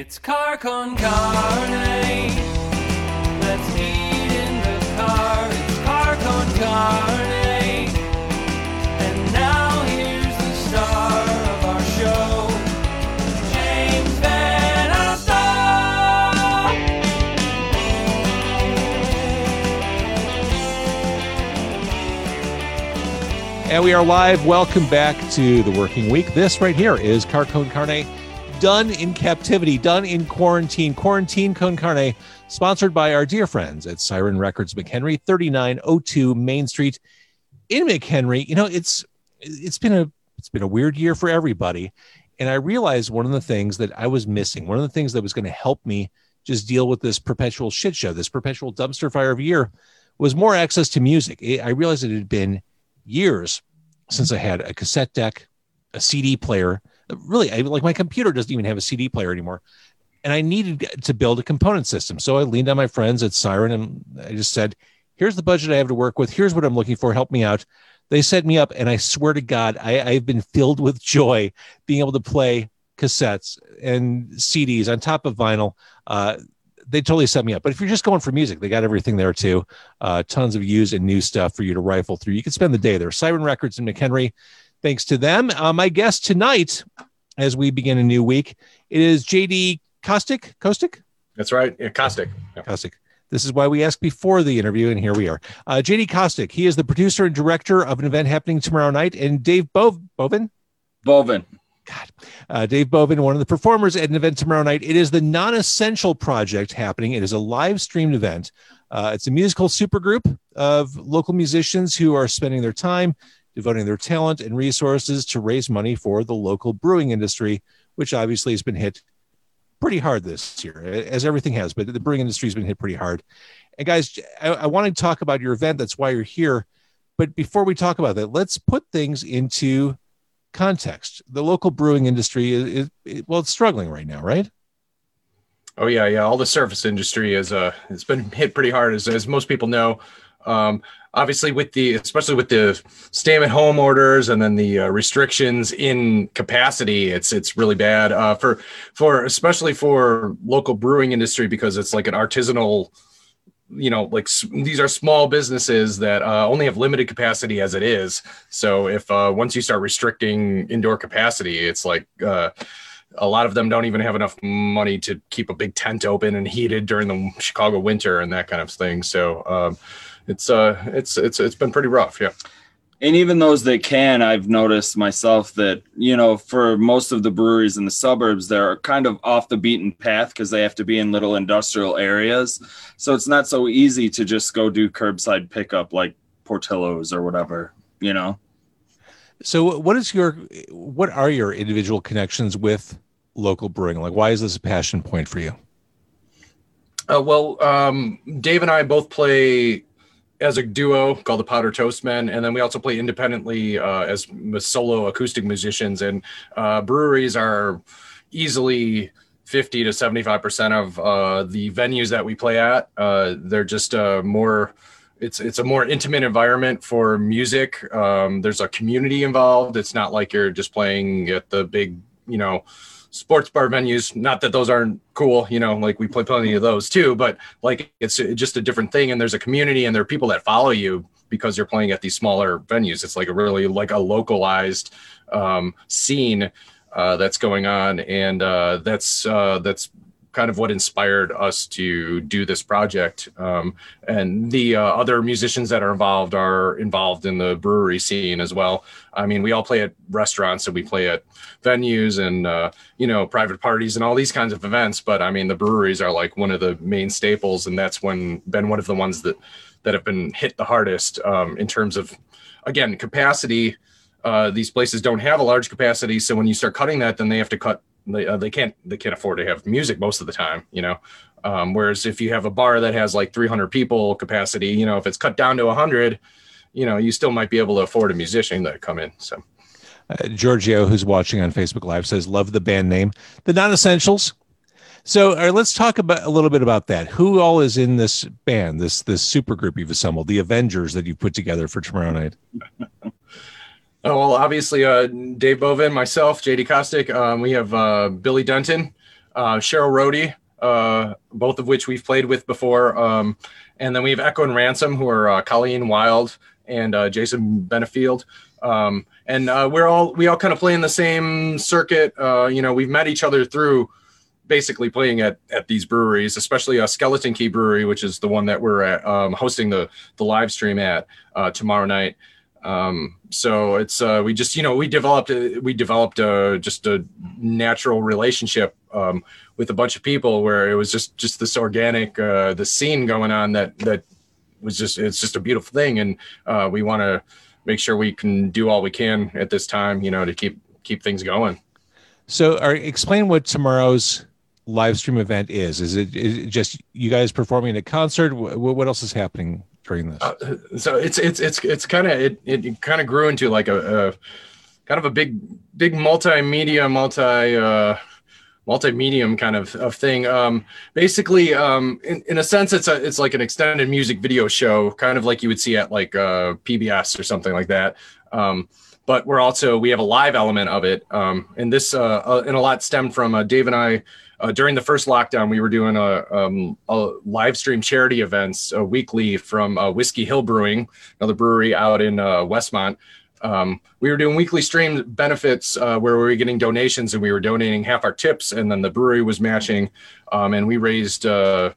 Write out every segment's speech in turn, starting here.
It's car con carne. Let's eat in the car. It's car con carne. And now here's the star of our show, James Van Asta. And we are live. Welcome back to the working week. This right here is Car Con Carne, done in captivity, done in quarantine. Quarantine Con Carne, sponsored by our dear friends at Siren Records McHenry, 3902 Main Street in McHenry. You know, it's it's been a it's been a weird year for everybody. And I realized one of the things that I was missing, one of the things that was going to help me just deal with this perpetual shit show, this perpetual dumpster fire of a year, was more access to music. I realized it had been years since I had a cassette deck, a CD player. Really, I, like my computer doesn't even have a CD player anymore. And I needed to build a component system. So I leaned on my friends at Siren and I just said, here's the budget I have to work with. Here's what I'm looking for. Help me out. They set me up. And I swear to God, I, I've been filled with joy being able to play cassettes and CDs on top of vinyl. Uh, they totally set me up. But if you're just going for music, they got everything there too. Uh, tons of used and new stuff for you to rifle through. You can spend the day there. Siren Records and McHenry. Thanks to them. Uh, my guest tonight, as we begin a new week, it is JD Kostic. Kostic? That's right. Yeah, caustic. Yeah. Kostick. This is why we asked before the interview, and here we are. Uh, JD Kostic, He is the producer and director of an event happening tomorrow night. And Dave Bov- Bovin, Bovin. God, uh, Dave Bovin, one of the performers at an event tomorrow night. It is the Non Essential Project happening. It is a live streamed event. Uh, it's a musical supergroup of local musicians who are spending their time devoting their talent and resources to raise money for the local brewing industry, which obviously has been hit pretty hard this year, as everything has. But the brewing industry has been hit pretty hard. And guys, I, I want to talk about your event. That's why you're here. But before we talk about that, let's put things into context. The local brewing industry is, is, well, it's struggling right now, right? Oh yeah, yeah. All the service industry is uh it's been hit pretty hard, as as most people know. Um, obviously, with the especially with the stay at home orders and then the uh, restrictions in capacity, it's it's really bad uh, for for especially for local brewing industry because it's like an artisanal you know like these are small businesses that uh, only have limited capacity as it is. So if uh, once you start restricting indoor capacity it's like uh, a lot of them don't even have enough money to keep a big tent open and heated during the chicago winter and that kind of thing. So um, it's uh it's it's it's been pretty rough yeah And even those that can, I've noticed myself that, you know, for most of the breweries in the suburbs, they're kind of off the beaten path because they have to be in little industrial areas. So it's not so easy to just go do curbside pickup like Portillo's or whatever, you know? So, what is your what are your individual connections with local brewing? Like, why is this a passion point for you? Uh, well, um, Dave and I both play as a duo called the Powder Toast Men, and then we also play independently uh, as solo acoustic musicians. And uh, breweries are easily 50 to 75 percent of uh, the venues that we play at. Uh, they're just uh, more. It's it's a more intimate environment for music. Um, there's a community involved. It's not like you're just playing at the big, you know, sports bar venues. Not that those aren't cool you know like we play plenty of those too but like it's just a different thing. And there's a community and there are people that follow you because you're playing at these smaller venues. It's like a really like a localized um, scene uh, that's going on. And uh, that's uh, that's kind of what inspired us to do this project. Um, and the uh, other musicians that are involved are involved in the brewery scene as well. I mean we all play at restaurants and we play at venues and uh, you know private parties and all these kinds of events. But i mean the breweries are like one of the main staples and that's when been one of the ones that that have been hit the hardest um, in terms of again capacity. Uh, these places don't have a large capacity so when you start cutting that then they have to cut they, uh, they can't they can't afford to have music most of the time you know um, whereas if you have a bar that has like 300 people capacity you know if it's cut down to 100 you know you still might be able to afford a musician that come in so Uh, Giorgio, who's watching on Facebook Live, says, "Love the band name, the Non-Essentials." So, all right, let's talk about a little bit about that. Who all is in this band, this this super group you've assembled, the Avengers that you've put together for tomorrow night? Oh well, obviously, uh, Dave Bovin, myself, JD Kostick. Um, we have uh, Billy Denton uh, Cheryl Rohde, uh, both of which we've played with before. Um, and then we have Echo and Ransom, who are uh, Colleen Wild and uh, Jason Benefield. Um, and we're all we all kind of play in the same circuit. You know, we've met each other through basically playing at at these breweries, especially a Skeleton Key Brewery, which is the one that we're at, um, hosting the the live stream at tomorrow night. Um, so it's uh, we just you know we developed a, we developed a, just a natural relationship um, with a bunch of people where it was just just this organic uh, the scene going on that that was just it's just a beautiful thing, and uh, we want to make sure we can do all we can at this time, you know, to keep keep things going. So, are, explain what tomorrow's live stream event is. Is it, is it just you guys performing a concert? What, what else is happening during this? Uh, so it's it's it's it's kind of it it kind of grew into like a, a kind of a big big multimedia multi uh multi-medium kind of, of thing. Um basically um in, in a sense it's a it's like an extended music video show kind of like you would see at like uh pbs or something like that. Um but we're also we have a live element of it. Um and this uh, uh and a lot stemmed from uh, dave and i uh, during the first lockdown, we were doing a, um, a live stream charity events uh, weekly from uh, Whiskey Hill Brewing, another brewery out in uh, Westmont. Um, we were doing weekly stream benefits uh, where we were getting donations and we were donating half our tips, and then the brewery was matching, um, and we raised uh,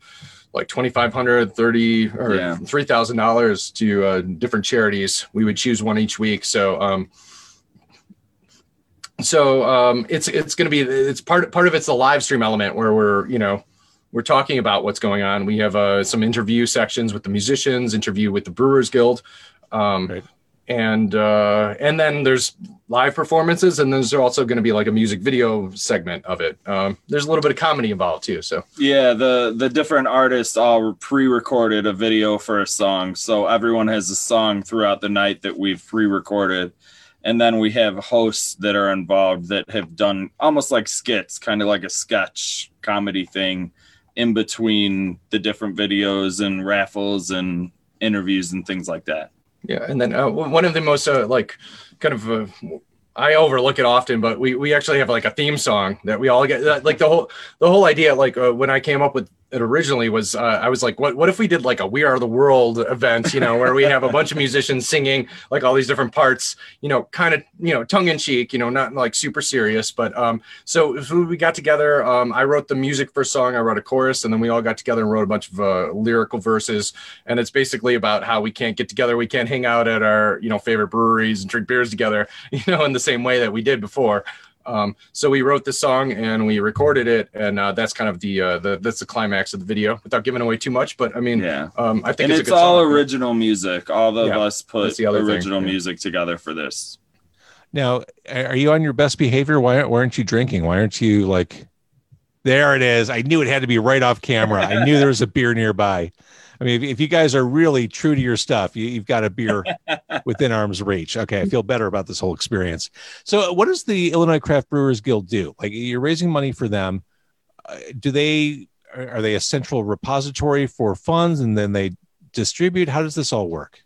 like 2500 30 or Yeah. $3000 to uh, different charities we would choose one each week so um, so um, it's it's going to be it's part part of it's the live stream element where we're you know we're talking about what's going on. We have uh, some interview sections with the musicians, interview with the Brewers Guild, um, Right. and uh, and then there's live performances, and there's also going to be like a music video segment of it. Um, there's a little bit of comedy involved too. So Yeah, the the different artists all pre-recorded a video for a song, so everyone has a song throughout the night that we've pre-recorded, and then we have hosts that are involved that have done almost like skits, kind of like a sketch comedy thing, in between the different videos and raffles and interviews and things like that. Yeah, and then uh, one of the most uh, like kind of uh, I overlook it often, but we we actually have like a theme song that we all get. uh, Like the whole the whole idea, like uh, when I came up with it originally, was uh, I was like, what what if we did like a We Are the World event, you know, where we have a bunch of musicians singing like all these different parts, you know, kind of you know tongue in cheek, you know, not like super serious, but um, so we got together. Um, I wrote the music for a song, I wrote a chorus, and then we all got together and wrote a bunch of uh, lyrical verses and it's basically about how we can't get together we can't hang out at our you know favorite breweries and drink beers together you know in the same way that we did before um, so we wrote this song and we recorded it and uh, that's kind of the uh, the that's the climax of the video without giving away too much but i mean Yeah. um, i think and it's, it's, a good all song. original music. All of Yeah, us put the other thing, original yeah. music together for this. Now, are you on your best behavior? Why, why aren't you drinking? Why aren't you like? There it is. I knew it had to be right off camera. I knew there was a beer nearby. I mean, if, if you guys are really true to your stuff, you, you've got a beer within arm's reach. Okay, I feel better about this whole experience. So, what does the Illinois Craft Brewers Guild do? Like, you're raising money for them. Uh, do they are they a central repository for funds, and then they distribute? How does this all work?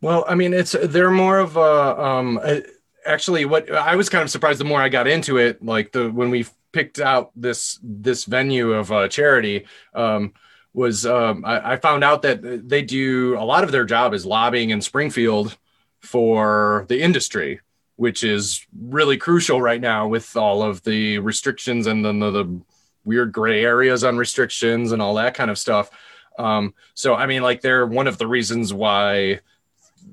Well, I mean, it's they're more of a um uh, actually what I was kind of surprised the more I got into it, like the when we picked out this this venue of uh, charity um was um I, I found out that they do a lot of their job is lobbying in Springfield for the industry, which is really crucial right now with all of the restrictions and then the, the weird gray areas on restrictions and all that kind of stuff. Um, so I mean, like they're one of the reasons why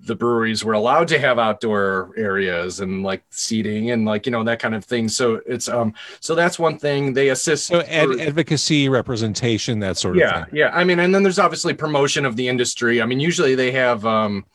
the breweries were allowed to have outdoor areas and like seating and like you know that kind of thing. So it's um so that's one thing they assist. So, ad- advocacy, representation, that sort of yeah, thing. yeah. I mean, and then there's obviously promotion of the industry. I mean, usually they have um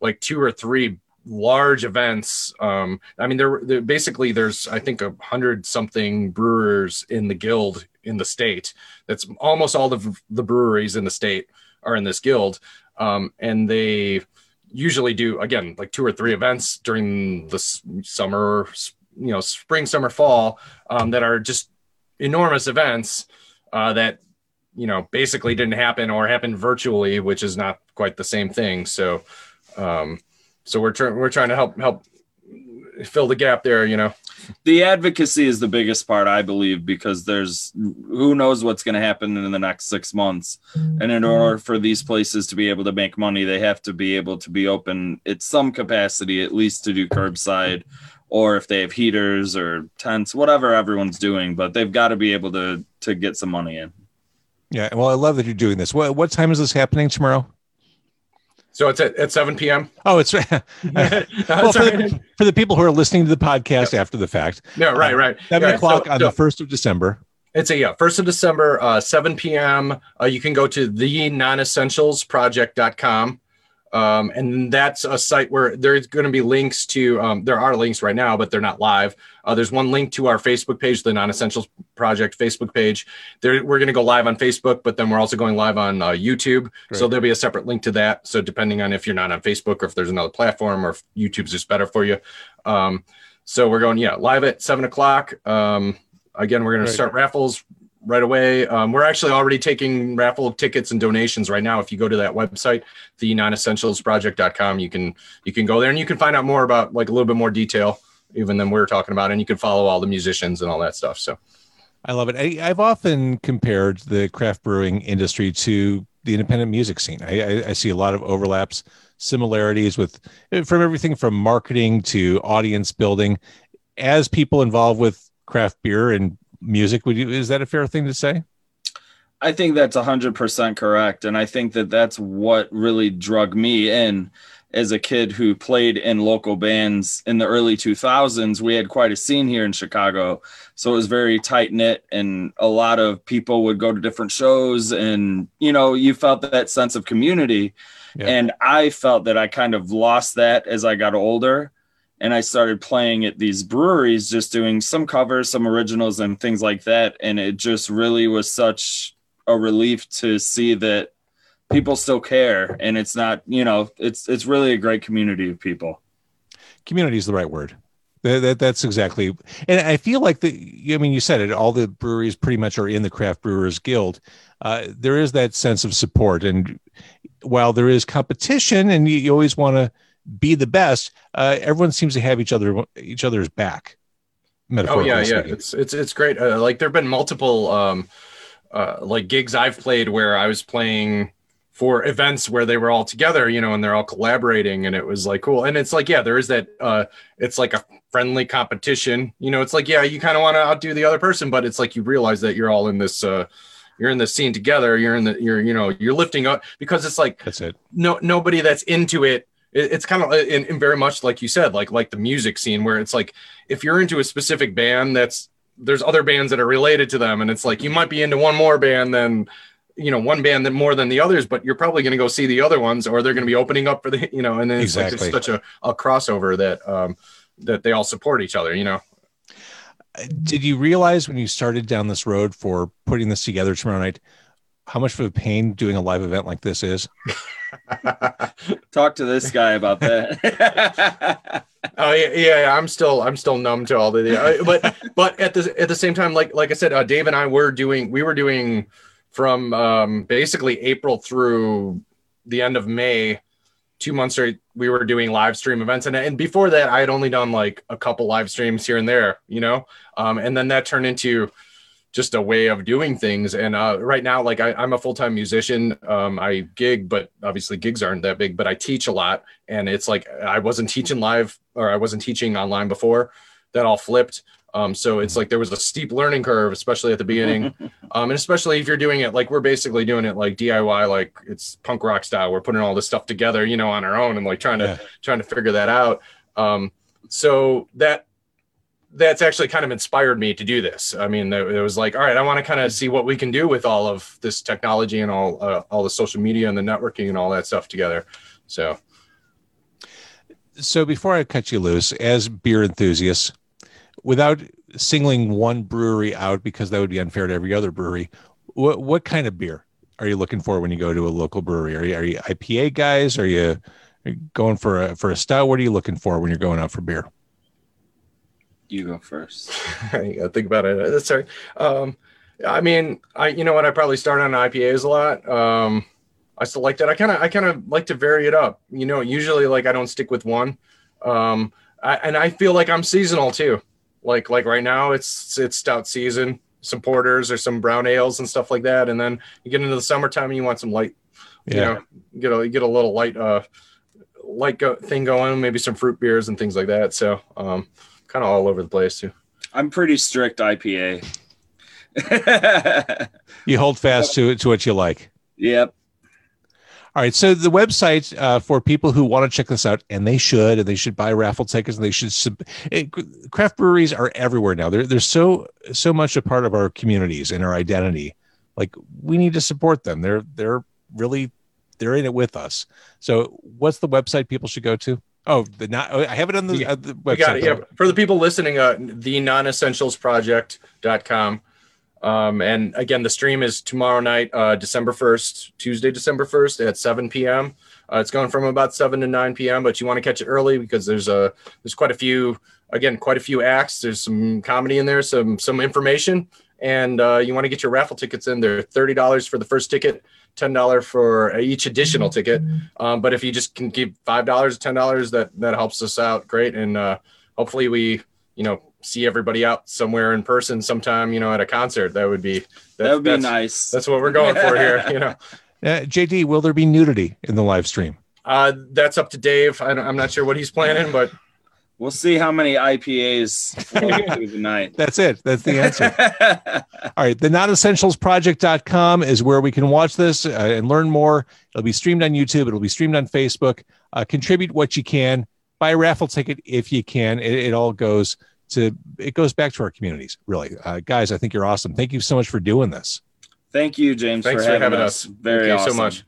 like two or three large events. Um, I mean, there there basically there's I think a hundred something brewers in the guild in the state. That's almost all of the breweries in the state are in this guild, um, and they usually do again like two or three events during the summer, you know, spring, summer, fall um, that are just enormous events uh, that you know basically didn't happen or happened virtually, which is not quite the same thing. So, um, so we're trying we're trying to help help fill the gap there. You know. the advocacy is the biggest part i believe because there's who knows what's going to happen in the next six months and in order for these places to be able to make money they have to be able to be open at some capacity at least to do curbside or if they have heaters or tents whatever everyone's doing but they've got to be able to to get some money in Yeah. Well, I love that you're doing this. What what time is this happening tomorrow? So it's at, at 7 p.m. Oh, it's well, for, the, for the people who are listening to the podcast after the fact. Yeah, right, right. Seven Yeah, o'clock so- on so- the first of December. It's a yeah, first of December, uh, 7 p.m. Uh, you can go to the non-essentialsproject.com. Um, and that's a site where there's going to be links to um, there are links right now, but they're not live. Uh, there's one link to our Facebook page, the Non-Essentials Project Facebook page. There, we're going to go live on Facebook, but then we're also going live on uh, YouTube. So there'll be a separate link to that. So depending on if you're not on Facebook or if there's another platform or if YouTube's just better for you. Um, so we're going yeah live at seven o'clock. Um, again, we're going to start raffles right away. Um, we're actually already taking raffle tickets and donations right now. If you go to that website, the non-essentialsproject.com, you can you can go there and you can find out more about like a little bit more detail even than we are talking about, and you can follow all the musicians and all that stuff. So I love it. I, I've often compared the craft brewing industry to the independent music scene. I, I, I see a lot of overlaps, similarities with from everything from marketing to audience building. As people involved with craft beer and music, would you is that a fair thing to say? I think that's 100% correct. And I think that that's what really drug me in as a kid who played in local bands in the early 2000s. We had quite a scene here in Chicago. So it was very tight knit, and a lot of people would go to different shows, and you know, you felt that sense of community. Yeah. And I felt that I kind of lost that as I got older. And I started playing at these breweries, just doing some covers, some originals, and things like that. And it just really was such a relief to see that people still care and it's not you know it's it's really a great community of people community is the right word. That, that, that's exactly, and I feel like the. I mean, you said it. All the breweries pretty much are in the Craft Brewers Guild. Uh, there is that sense of support, and while there is competition, and you, you always want to be the best, uh, everyone seems to have each other each other's back. Oh Metaphorically yeah, yeah. speaking. It's it's it's great. Uh, like there've been multiple um uh like gigs I've played where I was playing for events where they were all together, you know, and they're all collaborating and it was like cool. And it's like, yeah, there is that uh it's like a friendly competition. You know, it's like, yeah, you kind of want to outdo the other person, but it's like you realize that you're all in this uh you're in this scene together. You're in the you're you know, you're lifting up because it's like That's it. no nobody that's into it it- it's kind of in, in very much like you said like like the music scene where it's like if you're into a specific band that's there's other bands that are related to them and it's like you might be into one more band than you know one band that more than the others but you're probably going to go see the other ones or they're going to be opening up for the you know and then it's Exactly. like there's such a, a crossover that um that they all support each other you know Did you realize when you started down this road for putting this together tomorrow night, how much of a pain doing a live event like this is? talk to this guy about that Oh yeah, yeah, yeah, I'm still I'm still numb to all the uh, but but at the at the same time, like like I said, uh, Dave and I were doing we were doing from um, basically April through the end of May, two months straight. We were doing live stream events, and and before that, I had only done like a couple live streams here and there, you know, um, and then that turned into just a way of doing things. And uh, right now, like I, I'm a full time musician. Um, I gig, but obviously gigs aren't that big. But I teach a lot, and it's like I wasn't teaching live or I wasn't teaching online before. That all flipped. Um, so it's like there was a steep learning curve, especially at the beginning, um, and especially if you're doing it like we're basically doing it like DIY, like it's punk rock style. We're putting all this stuff together, you know, on our own and like trying to Yeah. trying to figure that out. Um, so that that's actually kind of inspired me to do this. I mean, it was like, all right, I want to kind of see what we can do with all of this technology and all uh, all the social media and the networking and all that stuff together. So So before I cut you loose, as beer enthusiasts, without singling one brewery out because that would be unfair to every other brewery, what what kind of beer are you looking for when you go to a local brewery? Are you are you IPA guys? Are you, are you going for a for a stout? What are you looking for when you're going out for beer? You go first I gotta think about it. That's sorry. Um, I mean, I you know what? I probably start on IPAs a lot. Um, I still like that. I kind of I kind of like to vary it up. You know, usually like I don't stick with one. Um, I, and I feel like I'm seasonal too. Like like right now, it's it's stout season, some porters or some brown ales and stuff like that. And then you get into the summertime and you want some light, Yeah. you know, get a get a little light uh light go- thing going, maybe some fruit beers and things like that. So um, kind of all over the place too. I'm pretty strict IPA. You hold fast to to what you like. yep. All right. So the website uh, for people who want to check this out, and they should, and they should buy raffle tickets, and they should. Sub- it, craft breweries are everywhere now. They're they're so so much a part of our communities and our identity. Like we need to support them. They're they're really they're in it with us. So what's the website people should go to? Oh, the not. I have it on the, Yeah. uh, the website. We got it. Yeah. For the people listening, uh, the non-essentialsproject.com. Um, and again, the stream is tomorrow night, uh, December 1st, Tuesday, December 1st at 7 p.m. Uh, it's going from about 7 to 9 p.m., but you want to catch it early because there's a, there's quite a few, again, quite a few acts. There's some comedy in there, some, some information, and, uh, you want to get your raffle tickets in. They're $30 for the first ticket, $10 for each additional ticket. Um, but if you just can keep $5, $10, that, that helps us out great. And, uh, hopefully we, you know, see everybody out somewhere in person sometime, you know, at a concert. That would be, That would be nice. That's what we're going for here. You know, Uh, JD, will there be nudity in the live stream? uh, that's up to Dave. I don't, I'm not sure what he's planning, but We'll see how many IPAs through the night. That's it. That's the answer. All right. The nonessentialsproject.com is where we can watch this uh, and learn more. It'll be streamed on YouTube. It'll be streamed on Facebook. Uh, contribute what you can. Buy a raffle ticket if you can. It, it all goes to, it goes back to our communities, really. Uh, guys, I think you're awesome. Thank you so much for doing this. Thank you, James, Thanks for for having, having us. us. Very Thank you so much.